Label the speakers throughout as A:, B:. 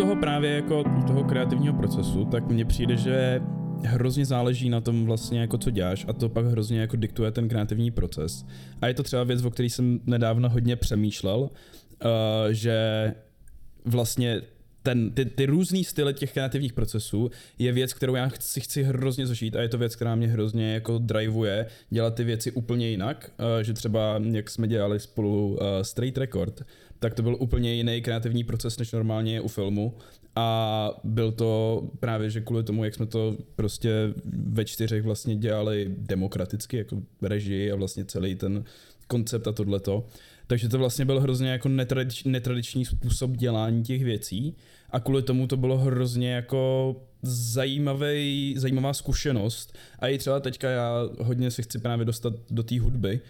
A: Toho právě jako toho kreativního procesu, tak mně přijde, že hrozně záleží na tom vlastně jako co děláš a to pak hrozně jako diktuje ten kreativní proces. A je to třeba věc, o který jsem nedávno hodně přemýšlel, uh, že vlastně ten, ty, ty různý styly těch kreativních procesů je věc, kterou já chci, chci hrozně zažít a je to věc, která mě hrozně jako drivuje dělat ty věci úplně jinak, uh, že třeba jak jsme dělali spolu uh, Straight Record, tak to byl úplně jiný kreativní proces, než normálně je u filmu. A byl to právě, že kvůli tomu, jak jsme to prostě ve čtyřech vlastně dělali demokraticky, jako režii a vlastně celý ten koncept a tohleto, takže to vlastně byl hrozně jako netradič, netradiční způsob dělání těch věcí. A kvůli tomu to bylo hrozně jako zajímavý, zajímavá zkušenost. A i třeba teďka já hodně se chci právě dostat do té hudby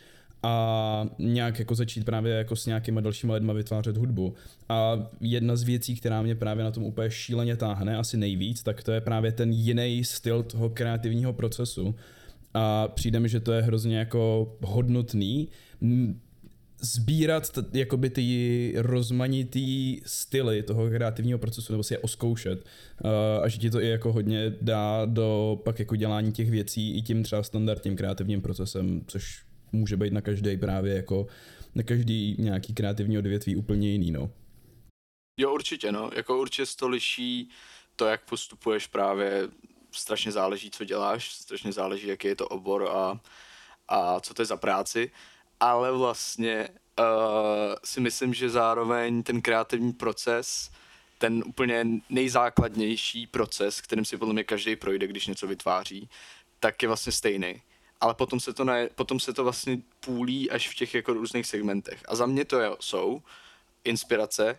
A: a nějak jako začít právě jako s nějakýma dalšíma lidma vytvářet hudbu. A jedna z věcí, která mě právě na tom úplně šíleně táhne, asi nejvíc, tak to je právě ten jiný styl toho kreativního procesu. A přijde mi, že to je hrozně jako hodnotný sbírat t- jakoby ty rozmanitý styly toho kreativního procesu nebo si je oskoušet uh, a že ti to i jako hodně dá do pak jako dělání těch věcí i tím třeba standardním kreativním procesem, což může být na každý právě jako na každý nějaký kreativní odvětví úplně jiný, no.
B: Jo, určitě, no. Jako určitě to liší to, jak postupuješ právě, strašně záleží, co děláš, strašně záleží, jaký je to obor a, a co to je za práci ale vlastně uh, si myslím, že zároveň ten kreativní proces, ten úplně nejzákladnější proces, kterým si podle mě každý projde, když něco vytváří, tak je vlastně stejný. Ale potom se to, ne, potom se to vlastně půlí až v těch jako různých segmentech. A za mě to je, jsou inspirace,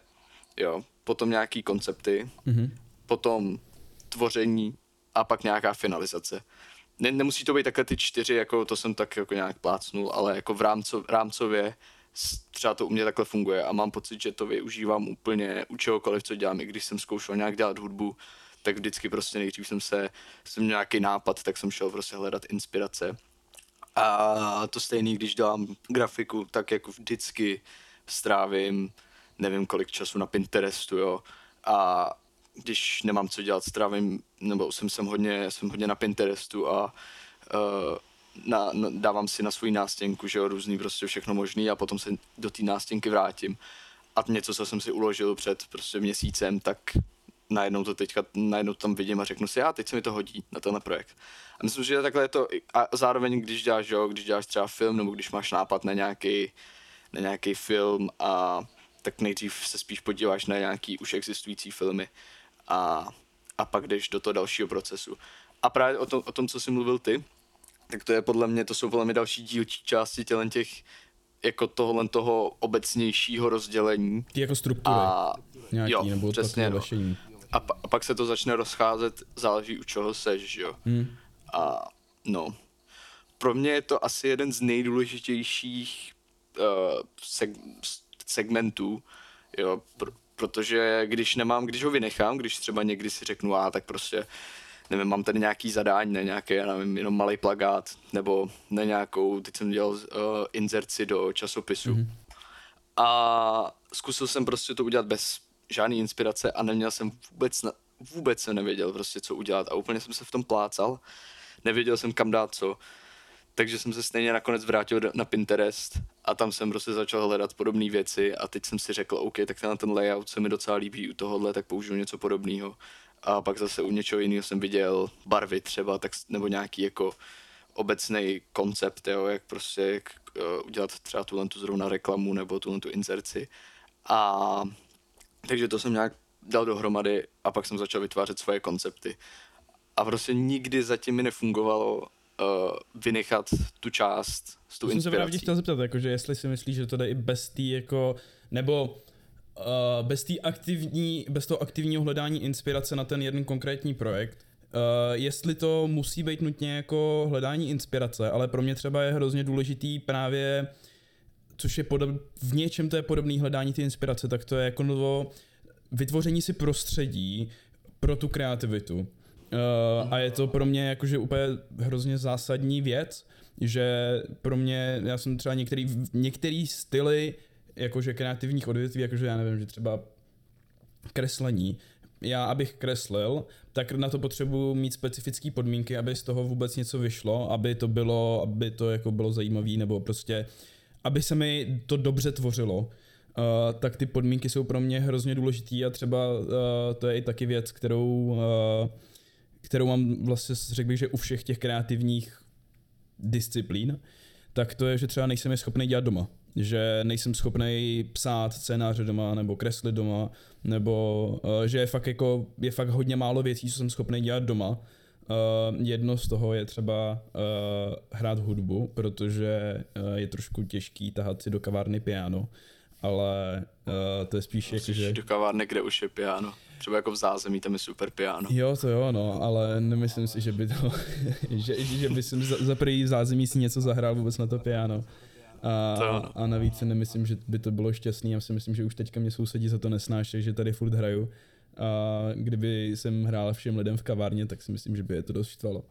B: jo, potom nějaký koncepty, mm-hmm. potom tvoření a pak nějaká finalizace ne, nemusí to být takhle ty čtyři, jako to jsem tak jako nějak plácnul, ale jako v rámco, rámcově třeba to u mě takhle funguje a mám pocit, že to využívám úplně u čehokoliv, co dělám. I když jsem zkoušel nějak dělat hudbu, tak vždycky prostě nejdřív jsem se, jsem měl nějaký nápad, tak jsem šel prostě hledat inspirace. A to stejný, když dělám grafiku, tak jako vždycky strávím nevím kolik času na Pinterestu, jo. A když nemám co dělat, strávím, nebo jsem, jsem, hodně, jsem hodně na Pinterestu a uh, na, na, dávám si na svůj nástěnku, že jo, různý prostě všechno možný a potom se do té nástěnky vrátím. A něco, co jsem si uložil před prostě měsícem, tak najednou to teďka, najednou tam vidím a řeknu si, a teď se mi to hodí na tenhle projekt. A myslím, že takhle je to, a zároveň když děláš, jo, když děláš třeba film, nebo když máš nápad na nějaký, na nějaký film a tak nejdřív se spíš podíváš na nějaký už existující filmy a, a pak jdeš do toho dalšího procesu. A právě o tom, o tom, co jsi mluvil ty, tak to je podle mě, to jsou podle mě další dílčí části tělen těch jako tohle toho obecnějšího rozdělení.
A: Ty jako struktury. A, nějaký, jo, nebo přesně, no.
B: A, pa, a pak se to začne rozcházet, záleží u čeho seš, jo. Hmm. A no, pro mě je to asi jeden z nejdůležitějších uh, seg, segmentů, jo, pr- protože když nemám, když ho vynechám, když třeba někdy si řeknu, a tak prostě nevím, mám tady nějaký zadání, ne nějaký, já nevím, jenom malý plagát, nebo ne nějakou, teď jsem dělal uh, inzerci do časopisu. Mm-hmm. A zkusil jsem prostě to udělat bez žádné inspirace a neměl jsem vůbec, na, vůbec jsem nevěděl prostě, co udělat a úplně jsem se v tom plácal. Nevěděl jsem, kam dát co takže jsem se stejně nakonec vrátil na Pinterest a tam jsem prostě začal hledat podobné věci a teď jsem si řekl, OK, tak ten, ten layout se mi docela líbí u tohohle, tak použiju něco podobného. A pak zase u něčeho jiného jsem viděl barvy třeba, tak, nebo nějaký jako obecný koncept, jo, jak prostě jak, uh, udělat třeba tuhle tu zrovna reklamu nebo tuhle tu inzerci. A takže to jsem nějak dal dohromady a pak jsem začal vytvářet svoje koncepty. A prostě nikdy zatím mi nefungovalo uh, vynechat tu část s tou inspirací.
A: jsem se právě chtěl zeptat, jakože jestli si myslíš, že to jde i bez té jako, nebo uh, bez té aktivní, bez toho aktivního hledání inspirace na ten jeden konkrétní projekt, Uh, jestli to musí být nutně jako hledání inspirace, ale pro mě třeba je hrozně důležitý právě, což je podob, v něčem to je podobný hledání ty inspirace, tak to je jako novo vytvoření si prostředí pro tu kreativitu. Uh, a je to pro mě jakože úplně hrozně zásadní věc, že pro mě, já jsem třeba některý, některý styly jakože kreativních odvětví, jakože já nevím, že třeba kreslení, já abych kreslil, tak na to potřebuji mít specifické podmínky, aby z toho vůbec něco vyšlo, aby to bylo, aby to jako bylo zajímavé, nebo prostě, aby se mi to dobře tvořilo. Uh, tak ty podmínky jsou pro mě hrozně důležitý a třeba uh, to je i taky věc, kterou, uh, kterou mám vlastně, řekl bych, že u všech těch kreativních disciplín, tak to je, že třeba nejsem je schopný dělat doma že nejsem schopný psát scénáře doma, nebo kreslit doma, nebo uh, že je fakt, jako, je fakt hodně málo věcí, co jsem schopný dělat doma. Uh, jedno z toho je třeba uh, hrát hudbu, protože uh, je trošku těžký tahat si do kavárny piano, ale uh, to je spíš jako, že...
B: do kavárny, kde už je piano. Třeba jako v zázemí, tam je super piano.
A: Jo, to jo, no, ale nemyslím si, že by to, že, že by jsem za, za prvý zázemí si něco zahrál vůbec na to piano. A, to. a navíc si nemyslím, že by to bylo šťastný. Já si myslím, že už teďka mě sousedí za to nesnáší, že tady furt hraju. A kdyby jsem hrál všem lidem v kavárně, tak si myslím, že by je to dost štvalo.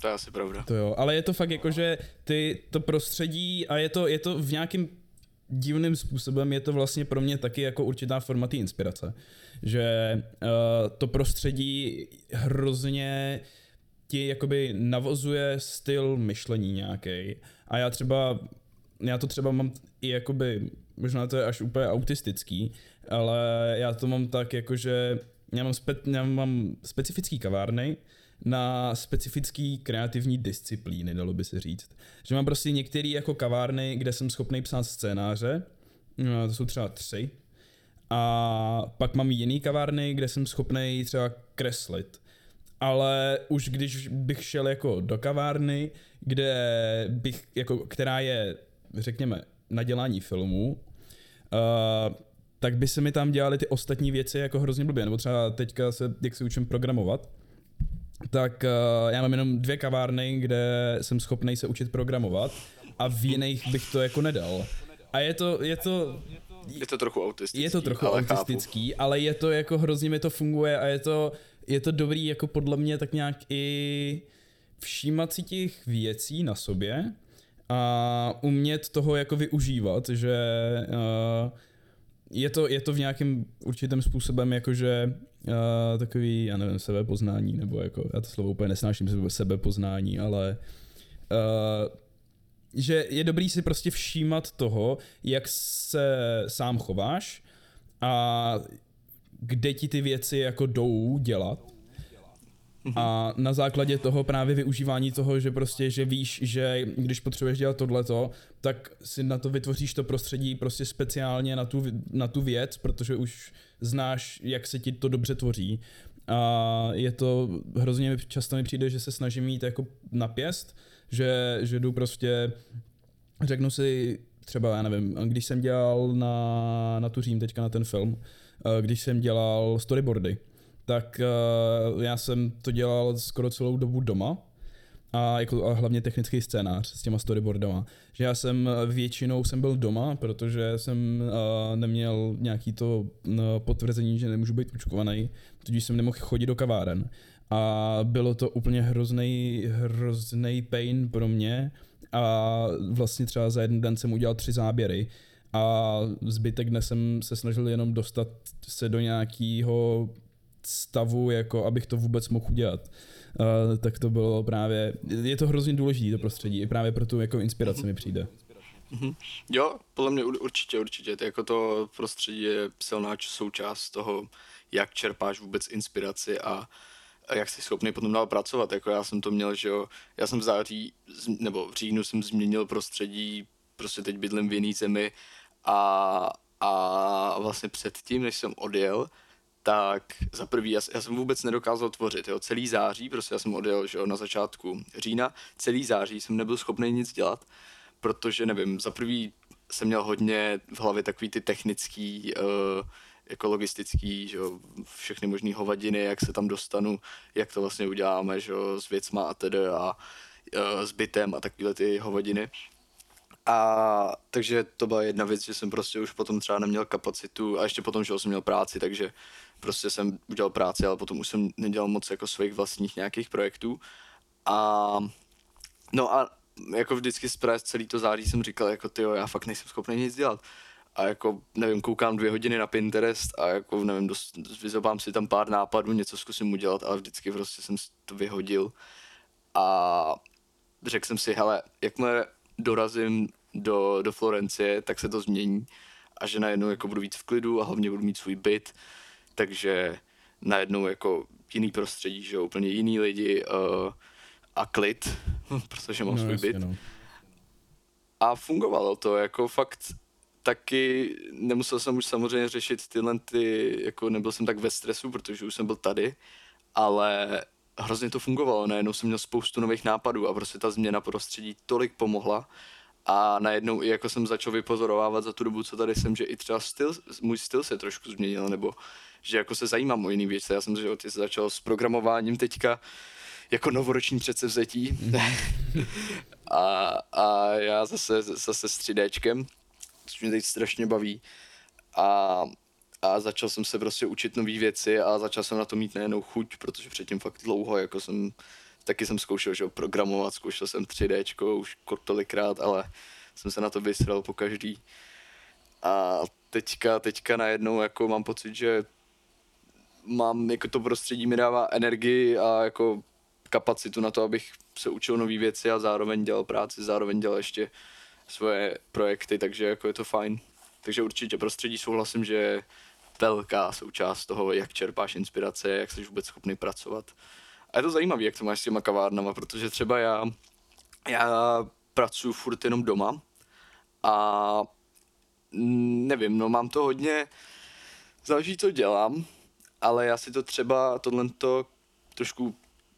B: To je asi pravda.
A: To jo, ale je to fakt jako, že ty, to prostředí a je to, je to v nějakým divným způsobem je to vlastně pro mě taky jako určitá forma té inspirace. Že uh, to prostředí hrozně ti jakoby navozuje styl myšlení nějaký. A já třeba, já to třeba mám i jakoby, možná to je až úplně autistický, ale já to mám tak jako, že já mám, spe, já mám specifický kavárny, na specifický kreativní disciplíny, dalo by se říct. Že mám prostě některé jako kavárny, kde jsem schopný psát scénáře, no, to jsou třeba tři, a pak mám jiný kavárny, kde jsem schopný třeba kreslit ale už když bych šel jako do kavárny, kde bych, jako, která je, řekněme, na dělání filmů, uh, tak by se mi tam dělaly ty ostatní věci jako hrozně blbě, nebo třeba teďka se, jak se učím programovat, tak uh, já mám jenom dvě kavárny, kde jsem schopný se učit programovat a v jiných bych to jako nedal. A je to, je to,
B: je to trochu autistický.
A: Je to trochu ale autistický, chápu. ale je to jako hrozně mi to funguje a je to, je to dobrý jako podle mě tak nějak i všímat si těch věcí na sobě a umět toho jako využívat, že uh, je to, je to v nějakém určitém způsobem jakože uh, takový, já nevím, sebepoznání, nebo jako, já to slovo úplně nesnáším, sebepoznání, ale uh, že je dobrý si prostě všímat toho, jak se sám chováš a kde ti ty věci jako jdou dělat. A na základě toho právě využívání toho, že prostě, že víš, že když potřebuješ dělat tohleto, tak si na to vytvoříš to prostředí prostě speciálně na tu, na tu věc, protože už znáš, jak se ti to dobře tvoří. A je to, hrozně často mi přijde, že se snažím mít jako napěst, že, že jdu prostě, řeknu si třeba, já nevím, když jsem dělal na, na tu Řím teďka na ten film, Eh, když jsem dělal storyboardy, tak uh, já jsem to dělal skoro celou dobu doma, a, jako, a hlavně technický scénář s těma storyboardama. Že já jsem eh, většinou jsem byl doma, protože jsem uh, neměl nějaký to uh, potvrzení, že nemůžu být očkovaný, tudíž jsem nemohl chodit do kaváren. A bylo to úplně hrozný, hrozný pain pro mě a vlastně třeba za jeden den jsem udělal tři záběry, a zbytek dne jsem se snažil jenom dostat se do nějakého stavu, jako abych to vůbec mohl udělat. Uh, tak to bylo právě, je to hrozně důležité to prostředí, i právě pro tu jako inspiraci mi přijde.
B: Mm-hmm. Jo, podle mě určitě, určitě. To, jako to prostředí je silná součást toho, jak čerpáš vůbec inspiraci a, a jak jsi schopný potom dál pracovat. Jako já jsem to měl, že jo, já jsem v září, nebo v říjnu jsem změnil prostředí, prostě teď bydlím v jiný zemi a, a vlastně předtím, než jsem odjel, tak za prvý, já, já jsem vůbec nedokázal tvořit, jo, celý září, prostě já jsem odjel, že jo, na začátku října, celý září jsem nebyl schopný nic dělat, protože nevím, za prvý jsem měl hodně v hlavě takový ty technický, uh, jako logistický, že jo, všechny možné hovadiny, jak se tam dostanu, jak to vlastně uděláme, že jo, s věcma a tedy a uh, s bytem a takovéhle ty hovadiny. A takže to byla jedna věc, že jsem prostě už potom třeba neměl kapacitu a ještě potom, že jsem měl práci, takže prostě jsem udělal práci, ale potom už jsem nedělal moc jako svých vlastních nějakých projektů. A no a jako vždycky z celý to září jsem říkal, jako ty já fakt nejsem schopný nic dělat. a jako, nevím, koukám dvě hodiny na Pinterest a jako, nevím, vyzobám si tam pár nápadů, něco zkusím udělat, ale vždycky prostě jsem to vyhodil a řekl jsem si, hele, jakmile dorazím do, do Florencie, tak se to změní a že najednou jako budu víc v klidu a hlavně budu mít svůj byt, takže najednou jako jiný prostředí, že úplně jiný lidi uh, a klid, protože mám no, svůj byt. No. A fungovalo to, jako fakt taky nemusel jsem už samozřejmě řešit tyhle ty, jako nebyl jsem tak ve stresu, protože už jsem byl tady, ale hrozně to fungovalo, najednou jsem měl spoustu nových nápadů a prostě ta změna prostředí tolik pomohla a najednou i jako jsem začal vypozorovávat za tu dobu, co tady jsem, že i třeba styl, můj styl se trošku změnil, nebo že jako se zajímám o jiný věci. Já jsem že ty začal s programováním teďka jako novoroční předsevzetí a, a já zase, zase s 3Dčkem, což mě teď strašně baví a, a začal jsem se prostě učit nové věci a začal jsem na to mít nejenom chuť, protože předtím fakt dlouho jako jsem taky jsem zkoušel, že programovat, zkoušel jsem 3D už tolikrát, ale jsem se na to vysral po každý. A teďka, teďka najednou jako mám pocit, že mám, jako to prostředí mi dává energii a jako kapacitu na to, abych se učil nové věci a zároveň dělal práci, zároveň dělal ještě svoje projekty, takže jako je to fajn. Takže určitě prostředí souhlasím, že velká součást toho, jak čerpáš inspirace, jak jsi vůbec schopný pracovat. A je to zajímavé, jak to máš s těma kavárnama, protože třeba já, já pracuji furt jenom doma a nevím, no mám to hodně, záleží, co dělám, ale já si to třeba tohle trošku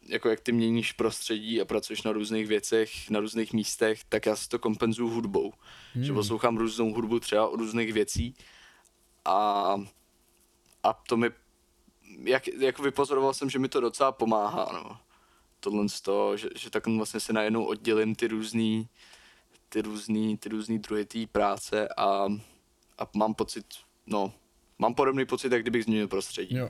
B: jako jak ty měníš prostředí a pracuješ na různých věcech, na různých místech, tak já si to kompenzuju hudbou. Hmm. Že poslouchám různou hudbu třeba o různých věcí a, a to mi jak, jak vypozoroval jsem, že mi to docela pomáhá, no. Tohle z toho, že, že tak vlastně se najednou oddělím ty různý, ty různý, ty různý druhy té práce a, a mám pocit, no, mám podobný pocit, jak kdybych změnil prostředí.
A: Jo.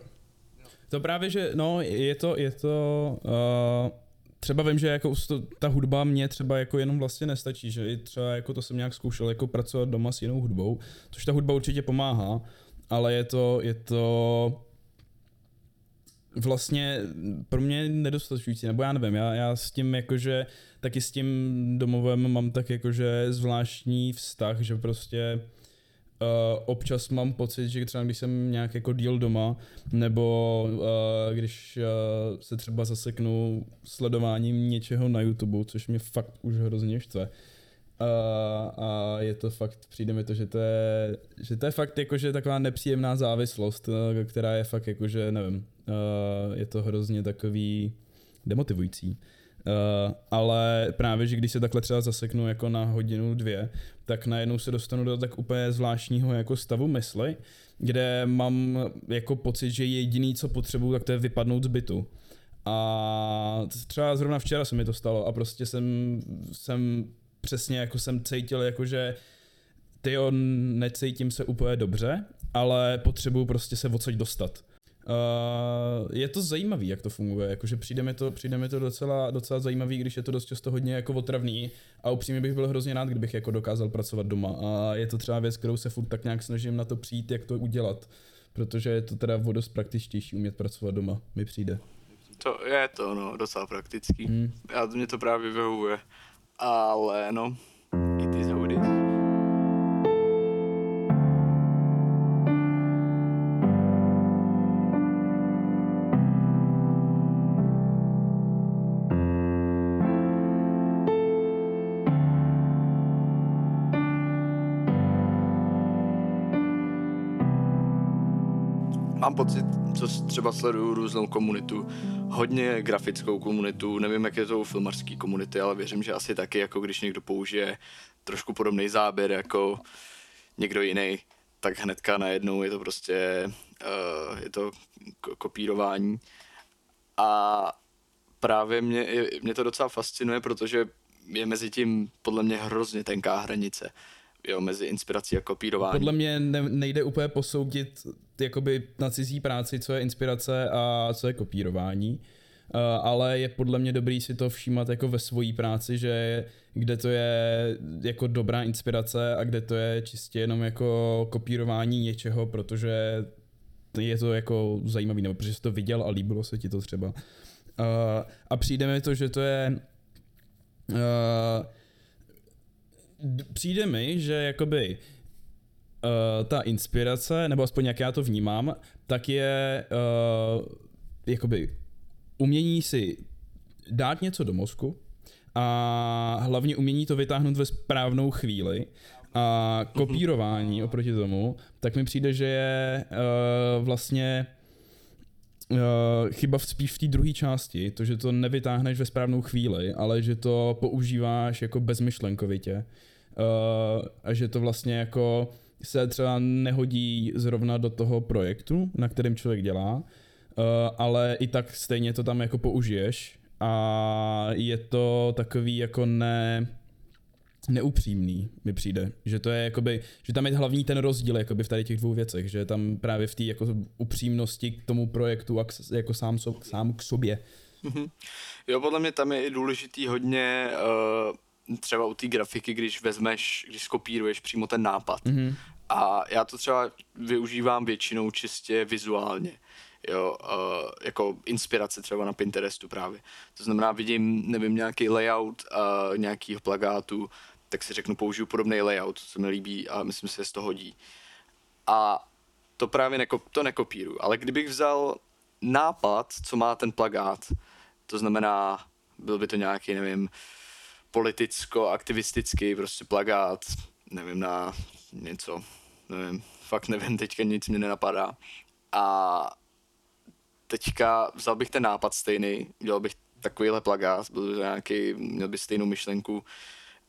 A: To právě, že, no, je to, je to, uh, třeba vím, že jako ta hudba mě třeba jako jenom vlastně nestačí, že i třeba jako to jsem nějak zkoušel jako pracovat doma s jinou hudbou, což ta hudba určitě pomáhá, ale je to, je to vlastně pro mě nedostačující, nebo já nevím, já, já s tím jakože, taky s tím domovem mám tak jakože zvláštní vztah, že prostě uh, občas mám pocit, že třeba když jsem nějak jako díl doma, nebo uh, když uh, se třeba zaseknu sledováním něčeho na YouTube, což mě fakt už hrozně štve, a, a je to fakt, přijde mi to, že to je, že to je fakt jakože taková nepříjemná závislost, která je fakt jakože, nevím, uh, je to hrozně takový demotivující. Uh, ale právě, že když se takhle třeba zaseknu jako na hodinu, dvě, tak najednou se dostanu do tak úplně zvláštního jako stavu mysli, kde mám jako pocit, že jediný, co potřebuju, tak to je vypadnout z bytu. A třeba zrovna včera se mi to stalo a prostě jsem, jsem přesně jako jsem cítil, jako že ty on necítím se úplně dobře, ale potřebuju prostě se odsaď dostat. Uh, je to zajímavý, jak to funguje, jakože přijde mi to, přijde mi to docela, docela zajímavý, když je to dost často hodně jako otravný a upřímně bych byl hrozně rád, kdybych jako dokázal pracovat doma a je to třeba věc, kterou se furt tak nějak snažím na to přijít, jak to udělat, protože je to teda o dost praktičtější umět pracovat doma, mi přijde.
B: To je to, no, docela praktický. Hmm. Já, mě to právě vyhovuje, ale no, mám pocit, co třeba sleduju různou komunitu, hodně grafickou komunitu, nevím, jak je to u komunity, ale věřím, že asi taky, jako když někdo použije trošku podobný záběr jako někdo jiný, tak hnedka najednou je to prostě, uh, je to kopírování. A právě mě, mě to docela fascinuje, protože je mezi tím podle mě hrozně tenká hranice jo, mezi inspirací a kopírováním.
A: Podle mě ne, nejde úplně posoudit jakoby na cizí práci, co je inspirace a co je kopírování. ale je podle mě dobrý si to všímat jako ve svojí práci, že kde to je jako dobrá inspirace a kde to je čistě jenom jako kopírování něčeho, protože je to jako zajímavý, nebo protože jsi to viděl a líbilo se ti to třeba. Uh, a přijde mi to, že to je uh, přijde mi, že jakoby uh, ta inspirace, nebo aspoň jak já to vnímám, tak je uh, jakoby umění si dát něco do mozku a hlavně umění to vytáhnout ve správnou chvíli a kopírování oproti tomu, tak mi přijde, že je uh, vlastně uh, chyba v, spíš v té druhé části, to, že to nevytáhneš ve správnou chvíli, ale že to používáš jako bezmyšlenkovitě uh, a že to vlastně jako se třeba nehodí zrovna do toho projektu, na kterém člověk dělá, uh, ale i tak stejně to tam jako použiješ a je to takový jako ne neupřímný, mi přijde. Že to je jakoby, že tam je hlavní ten rozdíl jakoby v tady těch dvou věcech, že tam právě v té jako upřímnosti k tomu projektu a k, jako sám, sám k sobě.
B: Mm-hmm. Jo, podle mě tam je i důležitý hodně uh, třeba u té grafiky, když vezmeš, když skopíruješ přímo ten nápad. Mm-hmm. A já to třeba využívám většinou čistě vizuálně jo, uh, jako inspirace třeba na Pinterestu právě. To znamená, vidím, nevím, nějaký layout uh, nějakého plagátu, tak si řeknu, použiju podobný layout, co mi líbí a myslím si, že se to hodí. A to právě neko, to nekopíru, ale kdybych vzal nápad, co má ten plagát, to znamená, byl by to nějaký, nevím, politicko-aktivistický prostě plagát, nevím, na něco, nevím, fakt nevím, teďka nic mi nenapadá. A teďka vzal bych ten nápad stejný, dělal bych takovýhle plagát, byl by nějaký, měl by stejnou myšlenku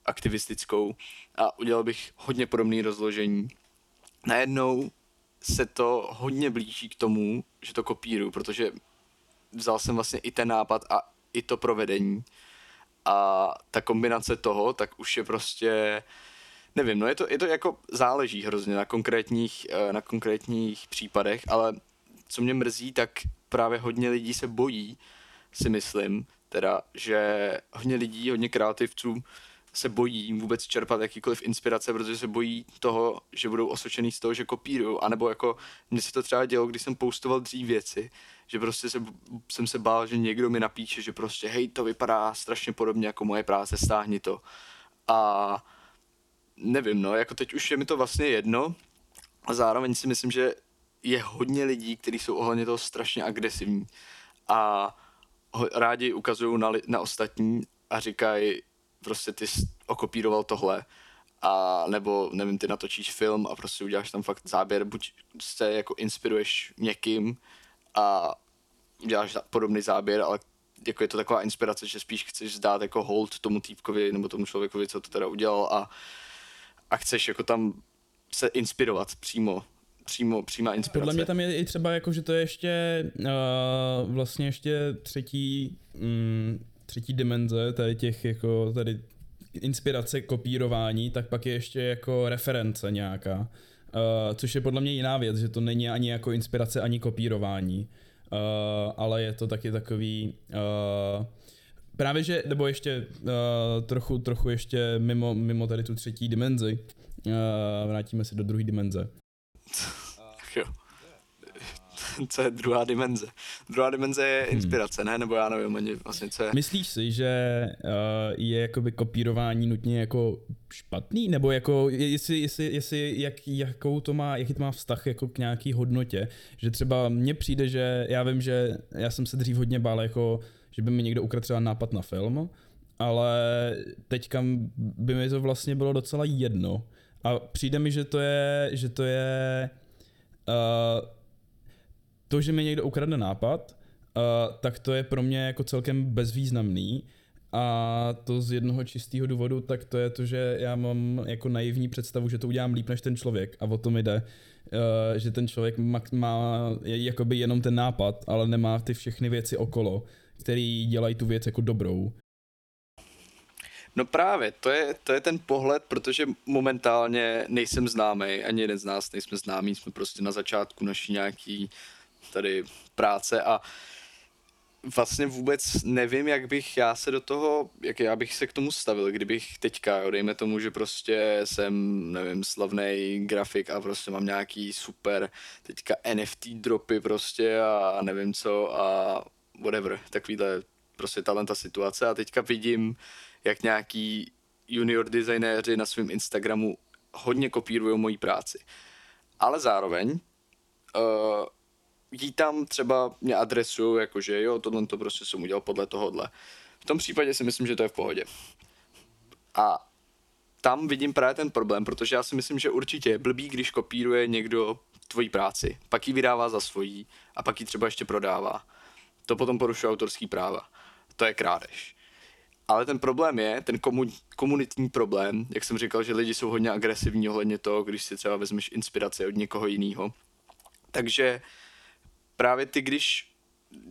B: aktivistickou a udělal bych hodně podobné rozložení. Najednou se to hodně blíží k tomu, že to kopíru, protože vzal jsem vlastně i ten nápad a i to provedení a ta kombinace toho, tak už je prostě, nevím, no je to, je to jako záleží hrozně na konkrétních, eh, na konkrétních případech, ale co mě mrzí, tak právě hodně lidí se bojí, si myslím, teda, že hodně lidí, hodně kreativců se bojí vůbec čerpat jakýkoliv inspirace, protože se bojí toho, že budou osočený z toho, že kopírují. A nebo jako mně se to třeba dělo, když jsem postoval dřív věci, že prostě se, jsem se bál, že někdo mi napíše, že prostě hej, to vypadá strašně podobně jako moje práce, stáhni to. A nevím, no, jako teď už je mi to vlastně jedno a zároveň si myslím, že je hodně lidí, kteří jsou ohledně toho strašně agresivní a rádi ukazují na, na ostatní a říkají, prostě ty okopíroval tohle a nebo nevím, ty natočíš film a prostě uděláš tam fakt záběr, buď se jako inspiruješ někým a uděláš podobný záběr, ale jako je to taková inspirace, že spíš chceš zdát jako hold tomu týpkovi nebo tomu člověkovi, co to teda udělal a, a chceš jako tam se inspirovat přímo přímo, přímá inspirace.
A: Podle mě tam je i třeba jako, že to je ještě uh, vlastně ještě třetí, um, třetí dimenze tady těch jako tady inspirace, kopírování, tak pak je ještě jako reference nějaká. Uh, což je podle mě jiná věc, že to není ani jako inspirace, ani kopírování. Uh, ale je to taky takový uh, právě že, nebo ještě uh, trochu, trochu ještě mimo, mimo tady tu třetí dimenzi, uh, vrátíme se do druhé dimenze.
B: jo. co je druhá dimenze? Druhá dimenze je hmm. inspirace, hmm. ne? Nebo já nevím ani vlastně, co je.
A: Myslíš si, že uh, je jakoby kopírování nutně jako špatný? Nebo jako, jestli, jestli, jestli jak, jakou to má, jaký to má vztah jako k nějaký hodnotě? Že třeba mně přijde, že já vím, že já jsem se dřív hodně bál jako, že by mi někdo ukradl třeba nápad na film, ale teďka by mi to vlastně bylo docela jedno. A přijde mi, že to je, že to je uh, to, že mi někdo ukradne nápad, uh, tak to je pro mě jako celkem bezvýznamný. A to z jednoho čistého důvodu, tak to je to, že já mám jako naivní představu, že to udělám líp než ten člověk a o tom jde. Uh, že ten člověk má, má jakoby jenom ten nápad, ale nemá ty všechny věci okolo, který dělají tu věc jako dobrou.
B: No právě, to je, to je ten pohled, protože momentálně nejsem známý, ani jeden z nás nejsme známí, jsme prostě na začátku naší nějaký tady práce a vlastně vůbec nevím, jak bych já se do toho, jak já bych se k tomu stavil, kdybych teďka, jo, dejme tomu, že prostě jsem, nevím, slavný grafik a prostě mám nějaký super teďka NFT dropy prostě a nevím co a whatever, takovýhle prostě talenta situace a teďka vidím, jak nějaký junior designéři na svém Instagramu hodně kopírují moji práci. Ale zároveň uh, jí tam třeba mě adresu, jakože jo, tohle to prostě jsem udělal podle tohohle. V tom případě si myslím, že to je v pohodě. A tam vidím právě ten problém, protože já si myslím, že určitě je blbý, když kopíruje někdo tvoji práci, pak ji vydává za svojí a pak ji třeba ještě prodává. To potom porušuje autorský práva. To je krádež. Ale ten problém je, ten komu- komunitní problém, jak jsem říkal, že lidi jsou hodně agresivní ohledně toho, když si třeba vezmeš inspiraci od někoho jiného. Takže právě ty, když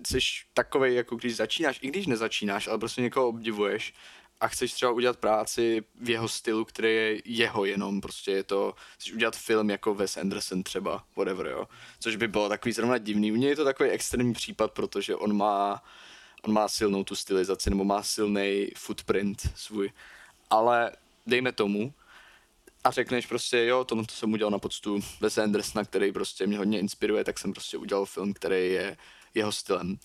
B: jsi takový, jako když začínáš, i když nezačínáš, ale prostě někoho obdivuješ a chceš třeba udělat práci v jeho stylu, který je jeho jenom, prostě je to, chceš udělat film jako Wes Anderson třeba, whatever, jo, což by bylo takový zrovna divný. U něj je to takový extrémní případ, protože on má, on má silnou tu stylizaci, nebo má silný footprint svůj, ale dejme tomu, a řekneš prostě, jo, tohle to jsem udělal na poctu Wes Andersona, který prostě mě hodně inspiruje, tak jsem prostě udělal film, který je jeho stylem.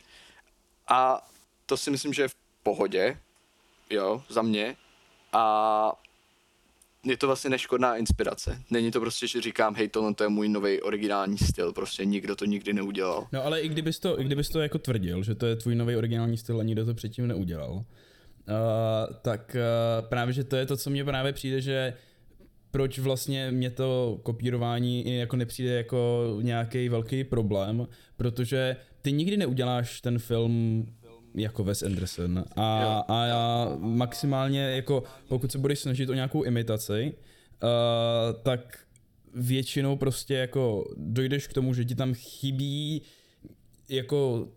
B: A to si myslím, že je v pohodě, jo, za mě. A je to vlastně neškodná inspirace. Není to prostě, že říkám, hej, tohle to je můj nový originální styl, prostě nikdo to nikdy neudělal.
A: No ale i kdybys to, i kdybys to jako tvrdil, že to je tvůj nový originální styl a nikdo to předtím neudělal, uh, tak uh, právě, že to je to, co mně právě přijde, že proč vlastně mě to kopírování jako nepřijde jako nějaký velký problém, protože ty nikdy neuděláš ten film jako Wes Anderson. A, a já maximálně jako pokud se budeš snažit o nějakou imitaci, uh, tak většinou prostě jako dojdeš k tomu, že ti tam chybí jako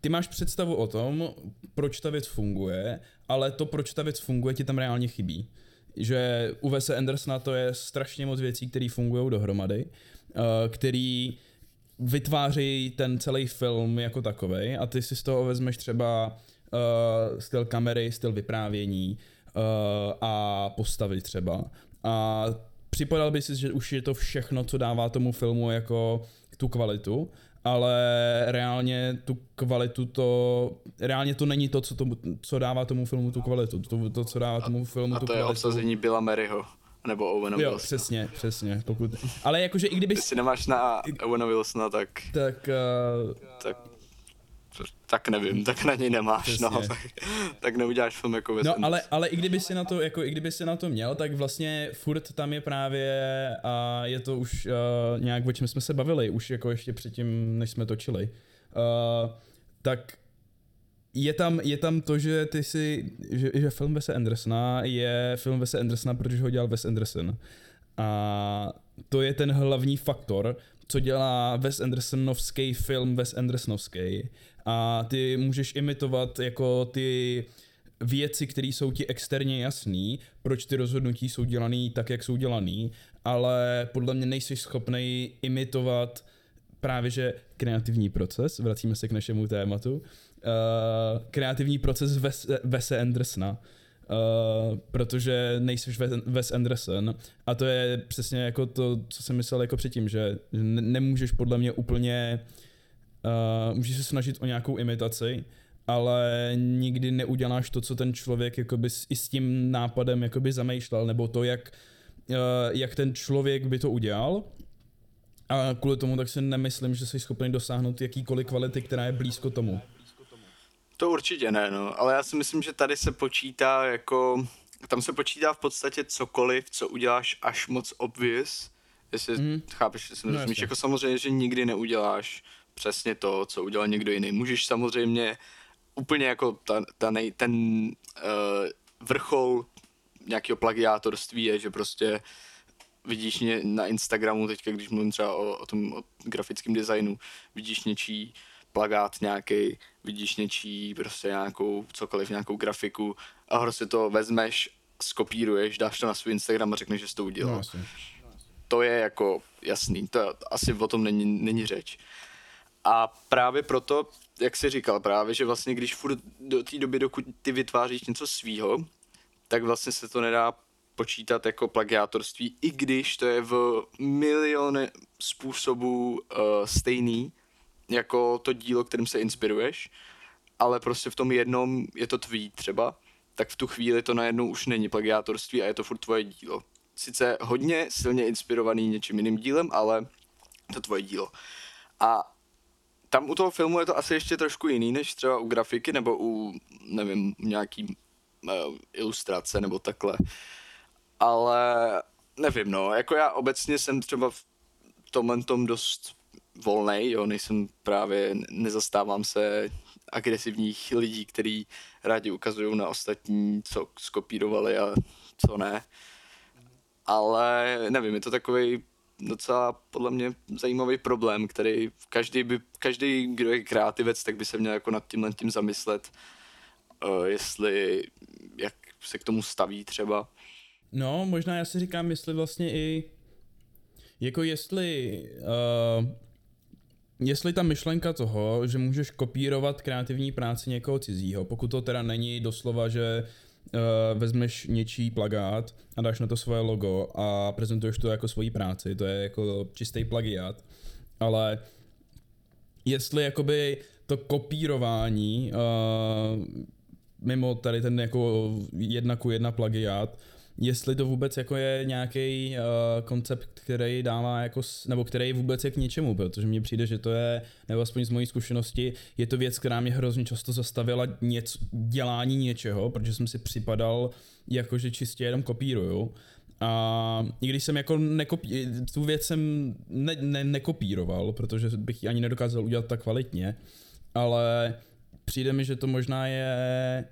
A: ty máš představu o tom, proč ta věc funguje, ale to, proč ta věc funguje, ti tam reálně chybí že u Wese Andersona to je strašně moc věcí, které fungují dohromady, uh, který vytváří ten celý film jako takový a ty si z toho vezmeš třeba uh, styl kamery, styl vyprávění uh, a postavy třeba. A připadal by si, že už je to všechno, co dává tomu filmu jako tu kvalitu ale reálně tu kvalitu to, reálně to není to, co, to, co dává tomu filmu tu kvalitu, to, to co dává tomu filmu
B: a
A: tu
B: to
A: kvalitu.
B: je obsazení Billa Maryho. Nebo Owena
A: Jo,
B: Wilsona.
A: přesně, přesně. Pokud, ale jakože i kdyby...
B: Když nemáš na Owena Wilsona, tak...
A: Tak... Uh,
B: tak tak nevím, tak na něj nemáš, no, Přesně. no, tak, tak neuděláš film jako
A: No, ale, ale i kdyby si na to, jako i kdyby si na to měl, tak vlastně furt tam je právě a je to už uh, nějak, o čem jsme se bavili, už jako ještě předtím, než jsme točili. Uh, tak je tam, je tam to, že ty si, že, že film Wes Andersona je film Wes Andersona, protože ho dělal Wes Anderson. A to je ten hlavní faktor, co dělá Wes Andersonovský film Wes Andersonovský a ty můžeš imitovat jako ty věci, které jsou ti externě jasný, proč ty rozhodnutí jsou dělaný tak, jak jsou dělaný, ale podle mě nejsi schopný imitovat právě že kreativní proces, vracíme se k našemu tématu, uh, kreativní proces Wes, Andersona, uh, protože nejsi Wes Anderson a to je přesně jako to, co jsem myslel jako předtím, že nemůžeš podle mě úplně uh, Uh, můžeš se snažit o nějakou imitaci, ale nikdy neuděláš to, co ten člověk jakoby s, i s tím nápadem jakoby zamýšlel, nebo to, jak, uh, jak ten člověk by to udělal. A kvůli tomu tak si nemyslím, že jsi schopný dosáhnout jakýkoliv kvality, která je blízko tomu.
B: To určitě ne, no, ale já si myslím, že tady se počítá jako, tam se počítá v podstatě cokoliv, co uděláš až moc obvious, jestli mm. chápeš, jestli no, rozumíš, jako samozřejmě, že nikdy neuděláš přesně to, co udělal někdo jiný. Můžeš samozřejmě úplně jako ta, ta nej, ten uh, vrchol nějakého plagiátorství je, že prostě vidíš mě na Instagramu teďka, když mluvím třeba o, o tom o grafickém designu, vidíš něčí plagát nějaký, vidíš něčí prostě nějakou cokoliv, nějakou grafiku a prostě to vezmeš, skopíruješ, dáš to na svůj Instagram a řekneš, že jsi to udělal. No, to je jako jasný, to asi o tom není, není řeč. A právě proto jak jsi říkal právě, že vlastně když furt do té doby, dokud ty vytváříš něco svýho, tak vlastně se to nedá počítat jako plagiátorství, i když to je v miliony způsobů uh, stejný jako to dílo, kterým se inspiruješ, ale prostě v tom jednom je to tvý třeba, tak v tu chvíli to najednou už není plagiátorství a je to furt tvoje dílo. Sice hodně silně inspirovaný něčím jiným dílem, ale to tvoje dílo. A tam u toho filmu je to asi ještě trošku jiný, než třeba u grafiky nebo u, nevím, nějaký uh, ilustrace nebo takhle. Ale nevím, no, jako já obecně jsem třeba v tomhle tom dost volnej, jo, nejsem právě, nezastávám se agresivních lidí, kteří rádi ukazují na ostatní, co skopírovali a co ne. Ale nevím, je to takový docela podle mě zajímavý problém, který každý, by, každý kdo je kreativec, tak by se měl jako nad tímhle tím zamyslet, uh, jestli, jak se k tomu staví třeba.
A: No, možná já si říkám, jestli vlastně i, jako jestli, uh, jestli ta myšlenka toho, že můžeš kopírovat kreativní práci někoho cizího, pokud to teda není doslova, že uh, vezmeš něčí plagát a dáš na to svoje logo a prezentuješ to jako svoji práci, to je jako čistý plagiát, ale jestli jakoby to kopírování uh, mimo tady ten jako jedna ku jedna plagiát, jestli to vůbec jako je nějaký uh, koncept, který dává jako, nebo který vůbec je k něčemu, protože mně přijde, že to je, nebo aspoň z mojí zkušenosti, je to věc, která mě hrozně často zastavila něco, dělání něčeho, protože jsem si připadal jako, že čistě jenom kopíruju. A i když jsem jako nekopí, tu věc jsem ne, ne, nekopíroval, protože bych ji ani nedokázal udělat tak kvalitně, ale přijde mi, že to možná je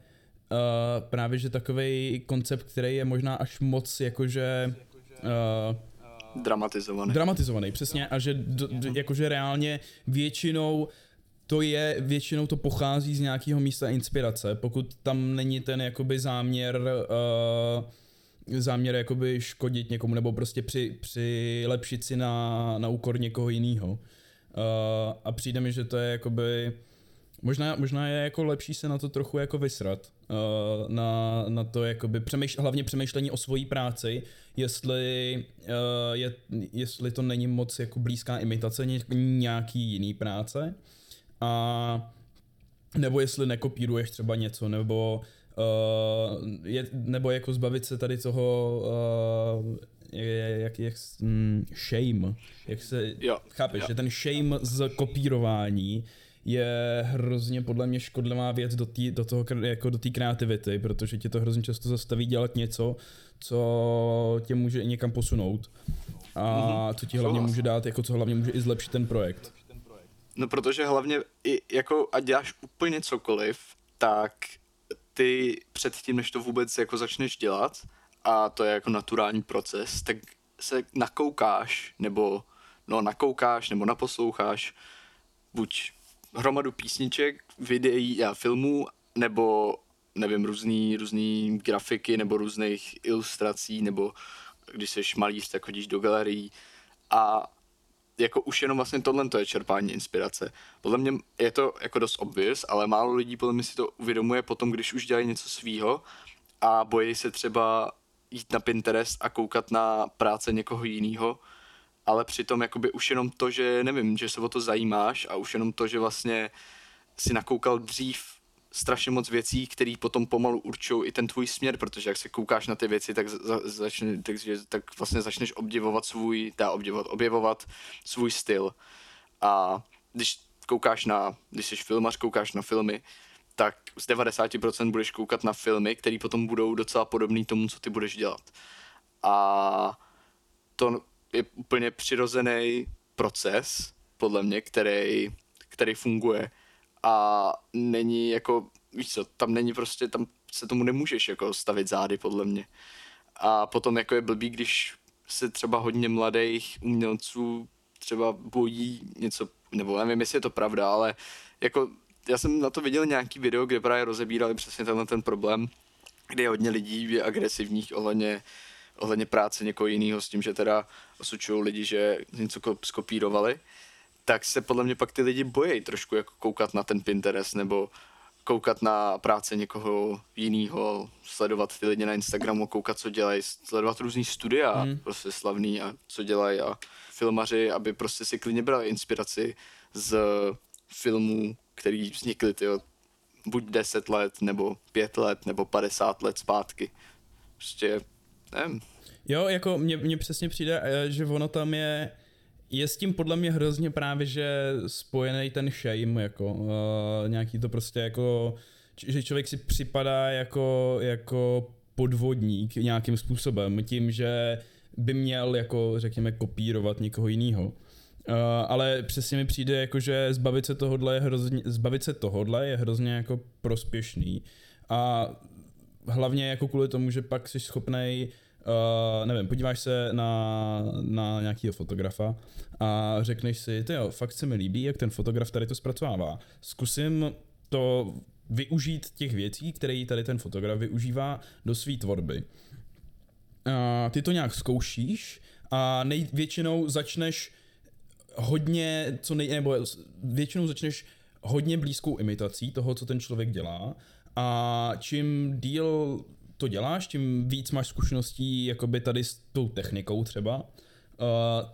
A: uh, právě, že takový koncept, který je možná až moc jakože...
B: Uh, dramatizovaný.
A: Dramatizovaný, přesně, a že d, d, jakože reálně většinou to je, většinou to pochází z nějakého místa inspirace, pokud tam není ten jakoby záměr uh, záměr jakoby škodit někomu nebo prostě při, přilepšit si na, na úkor někoho jiného. Uh, a přijde mi, že to je jakoby Možná, možná je jako lepší se na to trochu jako vysrat, na, na to jakoby přemýšl, hlavně přemýšlení o svojí práci, jestli, uh, je, jestli to není moc jako blízká imitace nějaký jiný práce, a nebo jestli nekopíruješ třeba něco, nebo uh, je, nebo jako zbavit se tady toho uh, jak, jak, mm, shame, jak se, jo, chápeš, jo. že ten shame z kopírování je hrozně podle mě škodlivá věc do, tý, do toho jako do té kreativity, protože tě to hrozně často zastaví dělat něco, co tě může někam posunout a mm-hmm. co ti hlavně může dát, jako co hlavně může i zlepšit ten projekt.
B: No protože hlavně i jako a děláš úplně cokoliv, tak ty předtím, než to vůbec jako začneš dělat, a to je jako naturální proces, tak se nakoukáš, nebo no nakoukáš, nebo naposloucháš buď hromadu písniček, videí a filmů, nebo nevím, různý, různý grafiky, nebo různých ilustrací, nebo když jsi malíř, tak chodíš do galerií a jako už jenom vlastně tohle to je čerpání inspirace. Podle mě je to jako dost obvious, ale málo lidí podle mě si to uvědomuje potom, když už dělají něco svýho a bojí se třeba jít na Pinterest a koukat na práce někoho jiného, ale přitom jakoby už jenom to, že nevím, že se o to zajímáš a už jenom to, že vlastně si nakoukal dřív strašně moc věcí, které potom pomalu určují i ten tvůj směr, protože jak se koukáš na ty věci, tak, za, začne, tak, tak vlastně začneš obdivovat svůj, dá obdivovat, objevovat svůj styl. A když koukáš na, když jsi filmař, koukáš na filmy, tak z 90% budeš koukat na filmy, které potom budou docela podobný tomu, co ty budeš dělat. A to je úplně přirozený proces, podle mě, který, který funguje a není jako, víš co, tam není prostě, tam se tomu nemůžeš jako stavit zády, podle mě. A potom jako je blbý, když se třeba hodně mladých umělců třeba bojí něco, nebo nevím, jestli je to pravda, ale jako já jsem na to viděl nějaký video, kde právě rozebírali přesně tenhle ten problém, kde hodně lidí je agresivních ohledně ohledně práce někoho jiného s tím, že teda osučují lidi, že něco skopírovali, tak se podle mě pak ty lidi bojí trošku jako koukat na ten Pinterest nebo koukat na práce někoho jiného, sledovat ty lidi na Instagramu, koukat, co dělají, sledovat různý studia, hmm. prostě slavný a co dělají a filmaři, aby prostě si klidně brali inspiraci z filmů, který vznikly tyjo, buď 10 let, nebo 5 let, nebo 50 let zpátky. Prostě, nevím.
A: Jo, jako mně, mně přesně přijde, eh, že ono tam je, je s tím podle mě hrozně právě, že spojený ten shame, jako uh, nějaký to prostě jako, že člověk si připadá jako, jako podvodník nějakým způsobem, tím, že by měl jako, řekněme, kopírovat někoho jiného. Uh, ale přesně mi přijde, jako, že zbavit se tohodle je hrozně, zbavit se tohodle je hrozně jako prospěšný. A hlavně jako kvůli tomu, že pak jsi schopnej Uh, nevím, podíváš se na, na nějakého fotografa a řekneš si, ty jo, fakt se mi líbí, jak ten fotograf tady to zpracovává. Zkusím to využít těch věcí, které tady ten fotograf využívá do své tvorby. Uh, ty to nějak zkoušíš a nej, většinou začneš hodně, co nej, nebo většinou začneš hodně blízkou imitací toho, co ten člověk dělá a čím díl to děláš, tím víc máš zkušeností jakoby tady s tou technikou třeba, uh,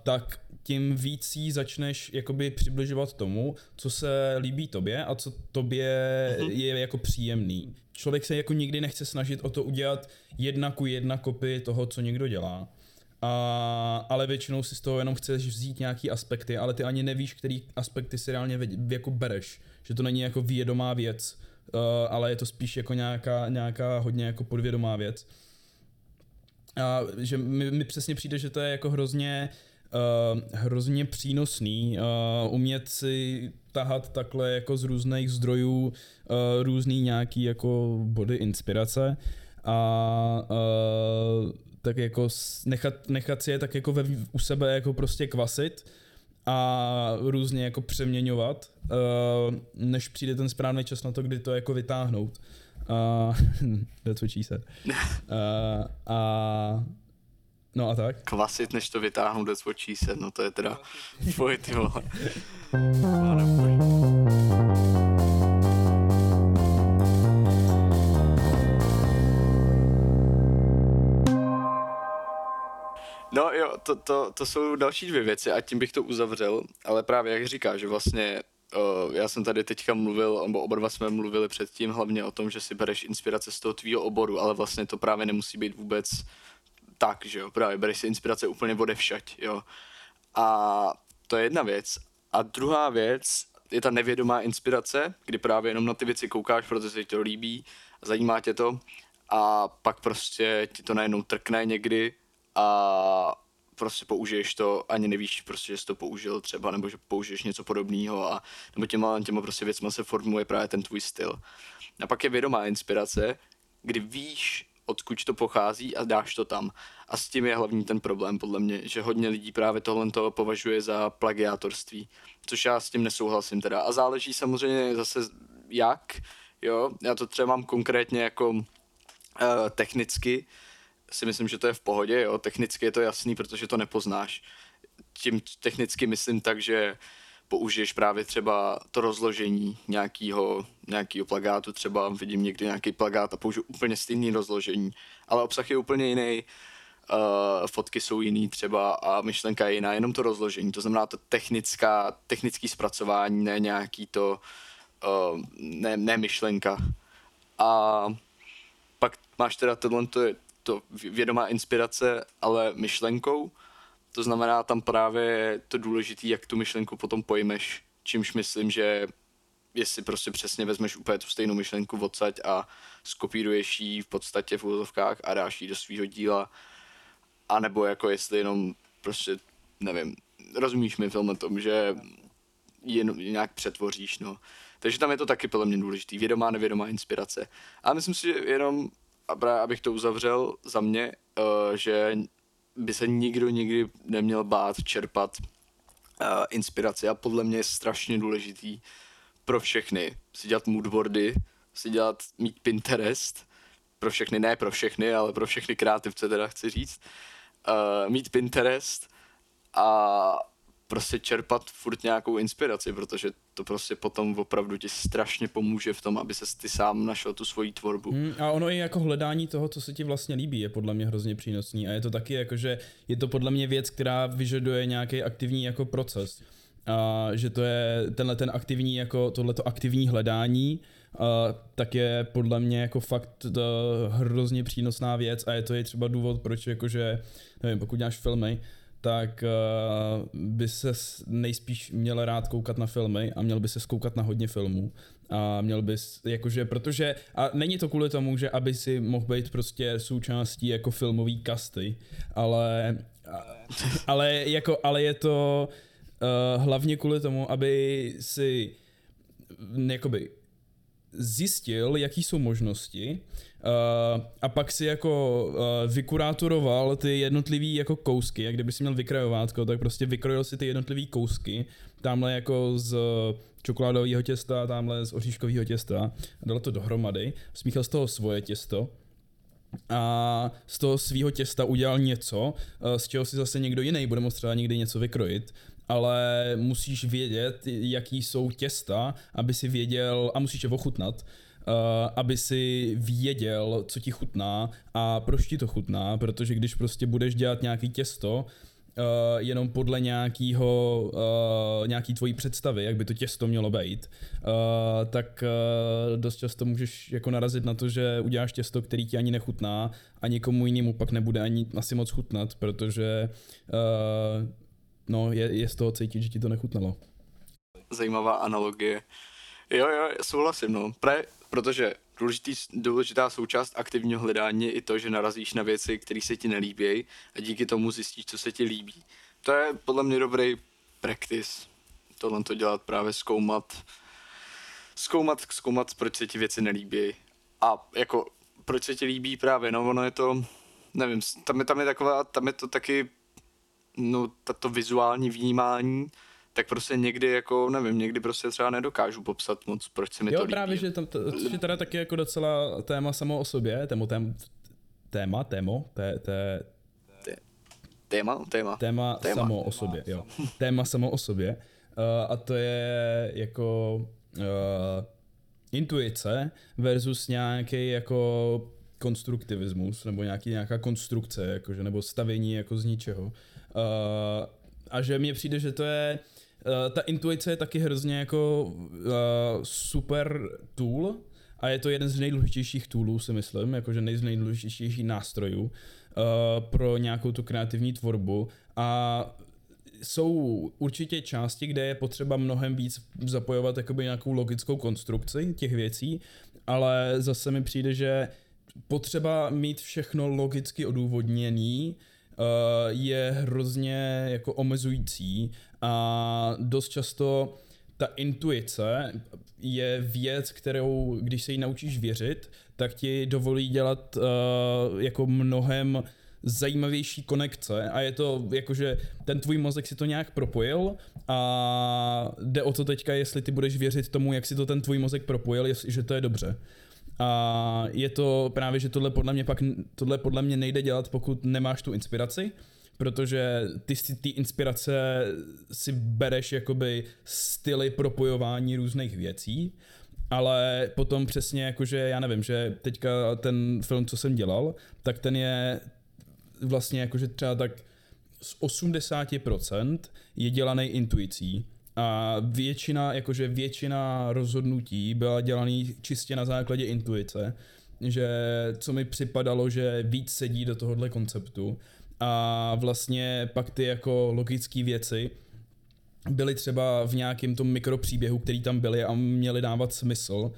A: tak tím víc jí začneš jakoby přibližovat tomu, co se líbí tobě a co tobě uh-huh. je jako příjemný. Člověk se jako nikdy nechce snažit o to udělat jedna ku jedna kopy toho, co někdo dělá. A, ale většinou si z toho jenom chceš vzít nějaký aspekty, ale ty ani nevíš, který aspekty si reálně jako bereš. Že to není jako vědomá věc, uh, ale je to spíš jako nějaká, nějaká hodně jako podvědomá věc. A že mi, mi přesně přijde, že to je jako hrozně uh, hrozně přínosný uh, umět si tahat takhle jako z různých zdrojů uh, různý nějaký jako body inspirace a uh, tak jako nechat, nechat si je tak jako ve, u sebe jako prostě kvasit a různě jako přeměňovat, uh, než přijde ten správný čas na to, kdy to jako vytáhnout. Uh, that's what she said. Uh, a No a tak?
B: Kvasit, než to what she said. No to je teda tvoj ty vole. No jo, to, to, to jsou další dvě věci a tím bych to uzavřel, ale právě jak říká, že vlastně já jsem tady teďka mluvil, nebo oba dva jsme mluvili předtím hlavně o tom, že si bereš inspirace z toho tvýho oboru, ale vlastně to právě nemusí být vůbec tak, že jo, právě bereš si inspirace úplně odevšať, jo. A to je jedna věc. A druhá věc je ta nevědomá inspirace, kdy právě jenom na ty věci koukáš, protože se ti to líbí, zajímá tě to a pak prostě ti to najednou trkne někdy a prostě použiješ to, ani nevíš prostě, že jsi to použil třeba, nebo že použiješ něco podobného a nebo těma, těma prostě věcma se formuje právě ten tvůj styl. A pak je vědomá inspirace, kdy víš, odkud to pochází a dáš to tam. A s tím je hlavní ten problém, podle mě, že hodně lidí právě tohle to považuje za plagiátorství, což já s tím nesouhlasím teda. A záleží samozřejmě zase jak, jo, já to třeba mám konkrétně jako uh, technicky, si myslím, že to je v pohodě, jo, technicky je to jasný, protože to nepoznáš. Tím technicky myslím tak, že použiješ právě třeba to rozložení nějakého, nějakého plagátu, třeba vidím někdy nějaký plagát a použiju úplně stejný rozložení, ale obsah je úplně jiný, uh, fotky jsou jiný třeba a myšlenka je jiná, jenom to rozložení, to znamená to technická, technický zpracování, ne nějaký to, uh, ne, ne myšlenka. A pak máš teda tohle, to vědomá inspirace, ale myšlenkou. To znamená tam právě to důležité, jak tu myšlenku potom pojmeš, čímž myslím, že jestli prostě přesně vezmeš úplně tu stejnou myšlenku odsaď a skopíruješ ji v podstatě v úvodovkách a dáš ji do svého díla, anebo jako jestli jenom prostě, nevím, rozumíš mi film o tom, že ji nějak přetvoříš, no. Takže tam je to taky podle mě důležitý, vědomá, nevědomá inspirace. A myslím si, že jenom abych to uzavřel za mě, uh, že by se nikdo nikdy neměl bát čerpat uh, inspiraci a podle mě je strašně důležitý pro všechny si dělat moodboardy, si dělat, mít Pinterest, pro všechny, ne pro všechny, ale pro všechny kreativce teda chci říct, uh, mít Pinterest a prostě čerpat furt nějakou inspiraci, protože to prostě potom opravdu ti strašně pomůže v tom, aby se ty sám našel tu svoji tvorbu.
A: Hmm, a ono i jako hledání toho, co se ti vlastně líbí, je podle mě hrozně přínosný a je to taky jako, že je to podle mě věc, která vyžaduje nějaký aktivní jako proces. A že to je tenhle ten aktivní, jako tohleto aktivní hledání, a tak je podle mě jako fakt uh, hrozně přínosná věc a je to i třeba důvod, proč jakože, nevím, pokud děláš filmy, tak uh, by se nejspíš měl rád koukat na filmy a měl by se koukat na hodně filmů. A měl bys, jakože, protože, a není to kvůli tomu, že aby si mohl být prostě součástí jako filmový kasty, ale, ale jako, ale je to uh, hlavně kvůli tomu, aby si jakoby zjistil, jaký jsou možnosti uh, a pak si jako uh, vykurátoroval ty jednotlivý jako kousky, jak kdyby si měl vykrajovátko, tak prostě vykrojil si ty jednotlivý kousky, tamhle jako z čokoládového těsta, tamhle z oříškového těsta, a dal to dohromady, smíchal z toho svoje těsto, a z toho svého těsta udělal něco, eh, z čeho si zase někdo jiný bude moct třeba někdy něco vykrojit ale musíš vědět, jaký jsou těsta, aby si věděl, a musíš je ochutnat, uh, aby si věděl, co ti chutná a proč ti to chutná, protože když prostě budeš dělat nějaký těsto, Uh, jenom podle nějakýho, uh, nějaký tvojí představy, jak by to těsto mělo být, uh, tak uh, dost často můžeš jako narazit na to, že uděláš těsto, který ti ani nechutná a někomu jinému pak nebude ani asi moc chutnat, protože uh, no, je, je z toho cítit, že ti to nechutnalo.
B: Zajímavá analogie. Jo, jo, souhlasím, no. Pre, protože důležitý, důležitá součást aktivního hledání je i to, že narazíš na věci, které se ti nelíbí a díky tomu zjistíš, co se ti líbí. To je podle mě dobrý practice. Tohle to dělat právě zkoumat, zkoumat, zkoumat, proč se ti věci nelíbí. A jako, proč se ti líbí právě, no ono je to, nevím, tam je, tam je taková, tam je to taky no, tato vizuální vnímání, tak prostě někdy jako, nevím, někdy prostě třeba nedokážu popsat moc, proč se mi
A: jo,
B: to líbí.
A: právě, že tam, to, což je teda taky jako docela téma samo o sobě, téma, tém, téma, témo, té, té,
B: téma, téma.
A: Téma, téma. samo o sobě, jo. téma samo o sobě. Uh, a to je jako uh, intuice versus nějaký jako konstruktivismus, nebo nějaký, nějaká konstrukce, jakože, nebo stavění jako z ničeho. Uh, a že mně přijde, že to je uh, ta intuice je taky hrozně jako uh, super tool a je to jeden z nejdůležitějších toolů, si myslím, jakože nej z nejdůležitějších nástrojů uh, pro nějakou tu kreativní tvorbu. A jsou určitě části, kde je potřeba mnohem víc zapojovat jakoby nějakou logickou konstrukci těch věcí, ale zase mi přijde, že potřeba mít všechno logicky odůvodněný, Eh, je hrozně jako omezující a dost často ta intuice je věc, kterou, když se jí naučíš věřit, tak ti dovolí dělat uh, jako mnohem zajímavější konekce a je to jakože ten tvůj mozek si to nějak propojil a jde o to teďka, jestli ty budeš věřit tomu, jak si to ten tvůj mozek propojil, jestli, že to je dobře. A je to právě, že tohle podle mě pak, tohle podle mě nejde dělat, pokud nemáš tu inspiraci, protože ty si ty inspirace si bereš jakoby styly propojování různých věcí, ale potom přesně jakože, já nevím, že teďka ten film, co jsem dělal, tak ten je vlastně jakože třeba tak z 80% je dělaný intuicí, a většina, jakože většina rozhodnutí byla dělaný čistě na základě intuice, že co mi připadalo, že víc sedí do tohohle konceptu. A vlastně pak ty jako logické věci byly třeba v nějakém tom mikropříběhu, který tam byly a měly dávat smysl,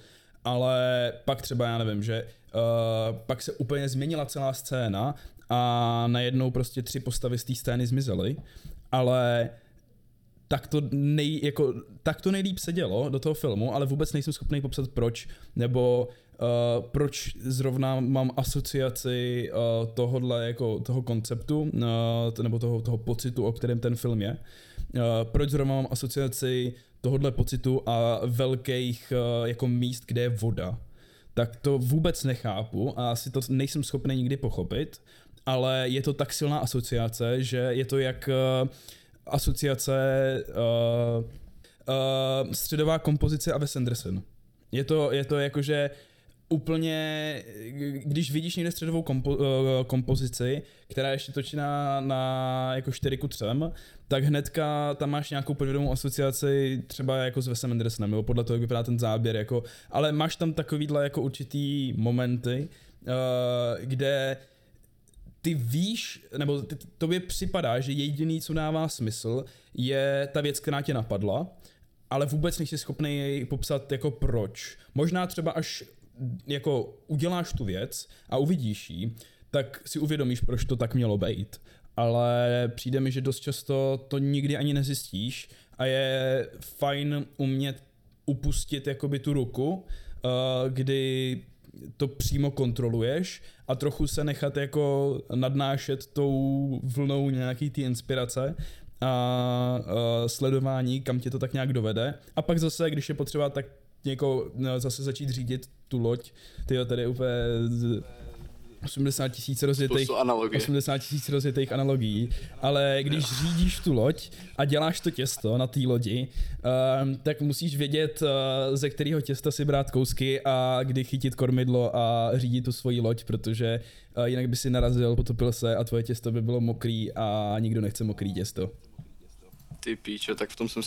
A: ale pak třeba já nevím, že uh, pak se úplně změnila celá scéna a najednou prostě tři postavy z té scény zmizely, ale tak to, nej, jako, tak to nejlíp se dělo do toho filmu, ale vůbec nejsem schopný popsat proč, nebo uh, proč zrovna mám asociaci uh, tohodle, jako toho konceptu, uh, nebo toho, toho pocitu, o kterém ten film je. Uh, proč zrovna mám asociaci tohodle pocitu a velkých uh, jako míst, kde je voda. Tak to vůbec nechápu a asi to nejsem schopný nikdy pochopit, ale je to tak silná asociace, že je to jak uh, asociace uh, uh, středová kompozice a Wes Anderson. Je to, je to jakože úplně, když vidíš někde středovou kompo, uh, kompozici, která je ještě točená na jako 4 ku 3, tak hnedka tam máš nějakou podvědomou asociaci třeba jako s Wesem Andersonem, nebo podle toho, jak vypadá ten záběr, jako, ale máš tam takovýhle jako určitý momenty, uh, kde ty víš, nebo ty, tobě připadá, že jediný, co dává smysl, je ta věc, která tě napadla, ale vůbec nejsi schopný jej popsat jako proč. Možná třeba až jako uděláš tu věc a uvidíš ji, tak si uvědomíš, proč to tak mělo být. Ale přijde mi, že dost často to nikdy ani nezjistíš a je fajn umět upustit jakoby tu ruku, uh, kdy to přímo kontroluješ a trochu se nechat jako nadnášet tou vlnou nějaký ty inspirace a uh, sledování, kam tě to tak nějak dovede. A pak zase, když je potřeba, tak někoho no, zase začít řídit tu loď. Ty tady úplně 80 tisíc rozjetých, 80 tisíc rozjetých analogií, ale když řídíš tu loď a děláš to těsto na té lodi, uh, tak musíš vědět, uh, ze kterého těsta si brát kousky a kdy chytit kormidlo a řídit tu svoji loď, protože uh, jinak by si narazil, potopil se a tvoje těsto by bylo mokrý a nikdo nechce mokrý těsto.
B: Ty píče, tak v tom jsem se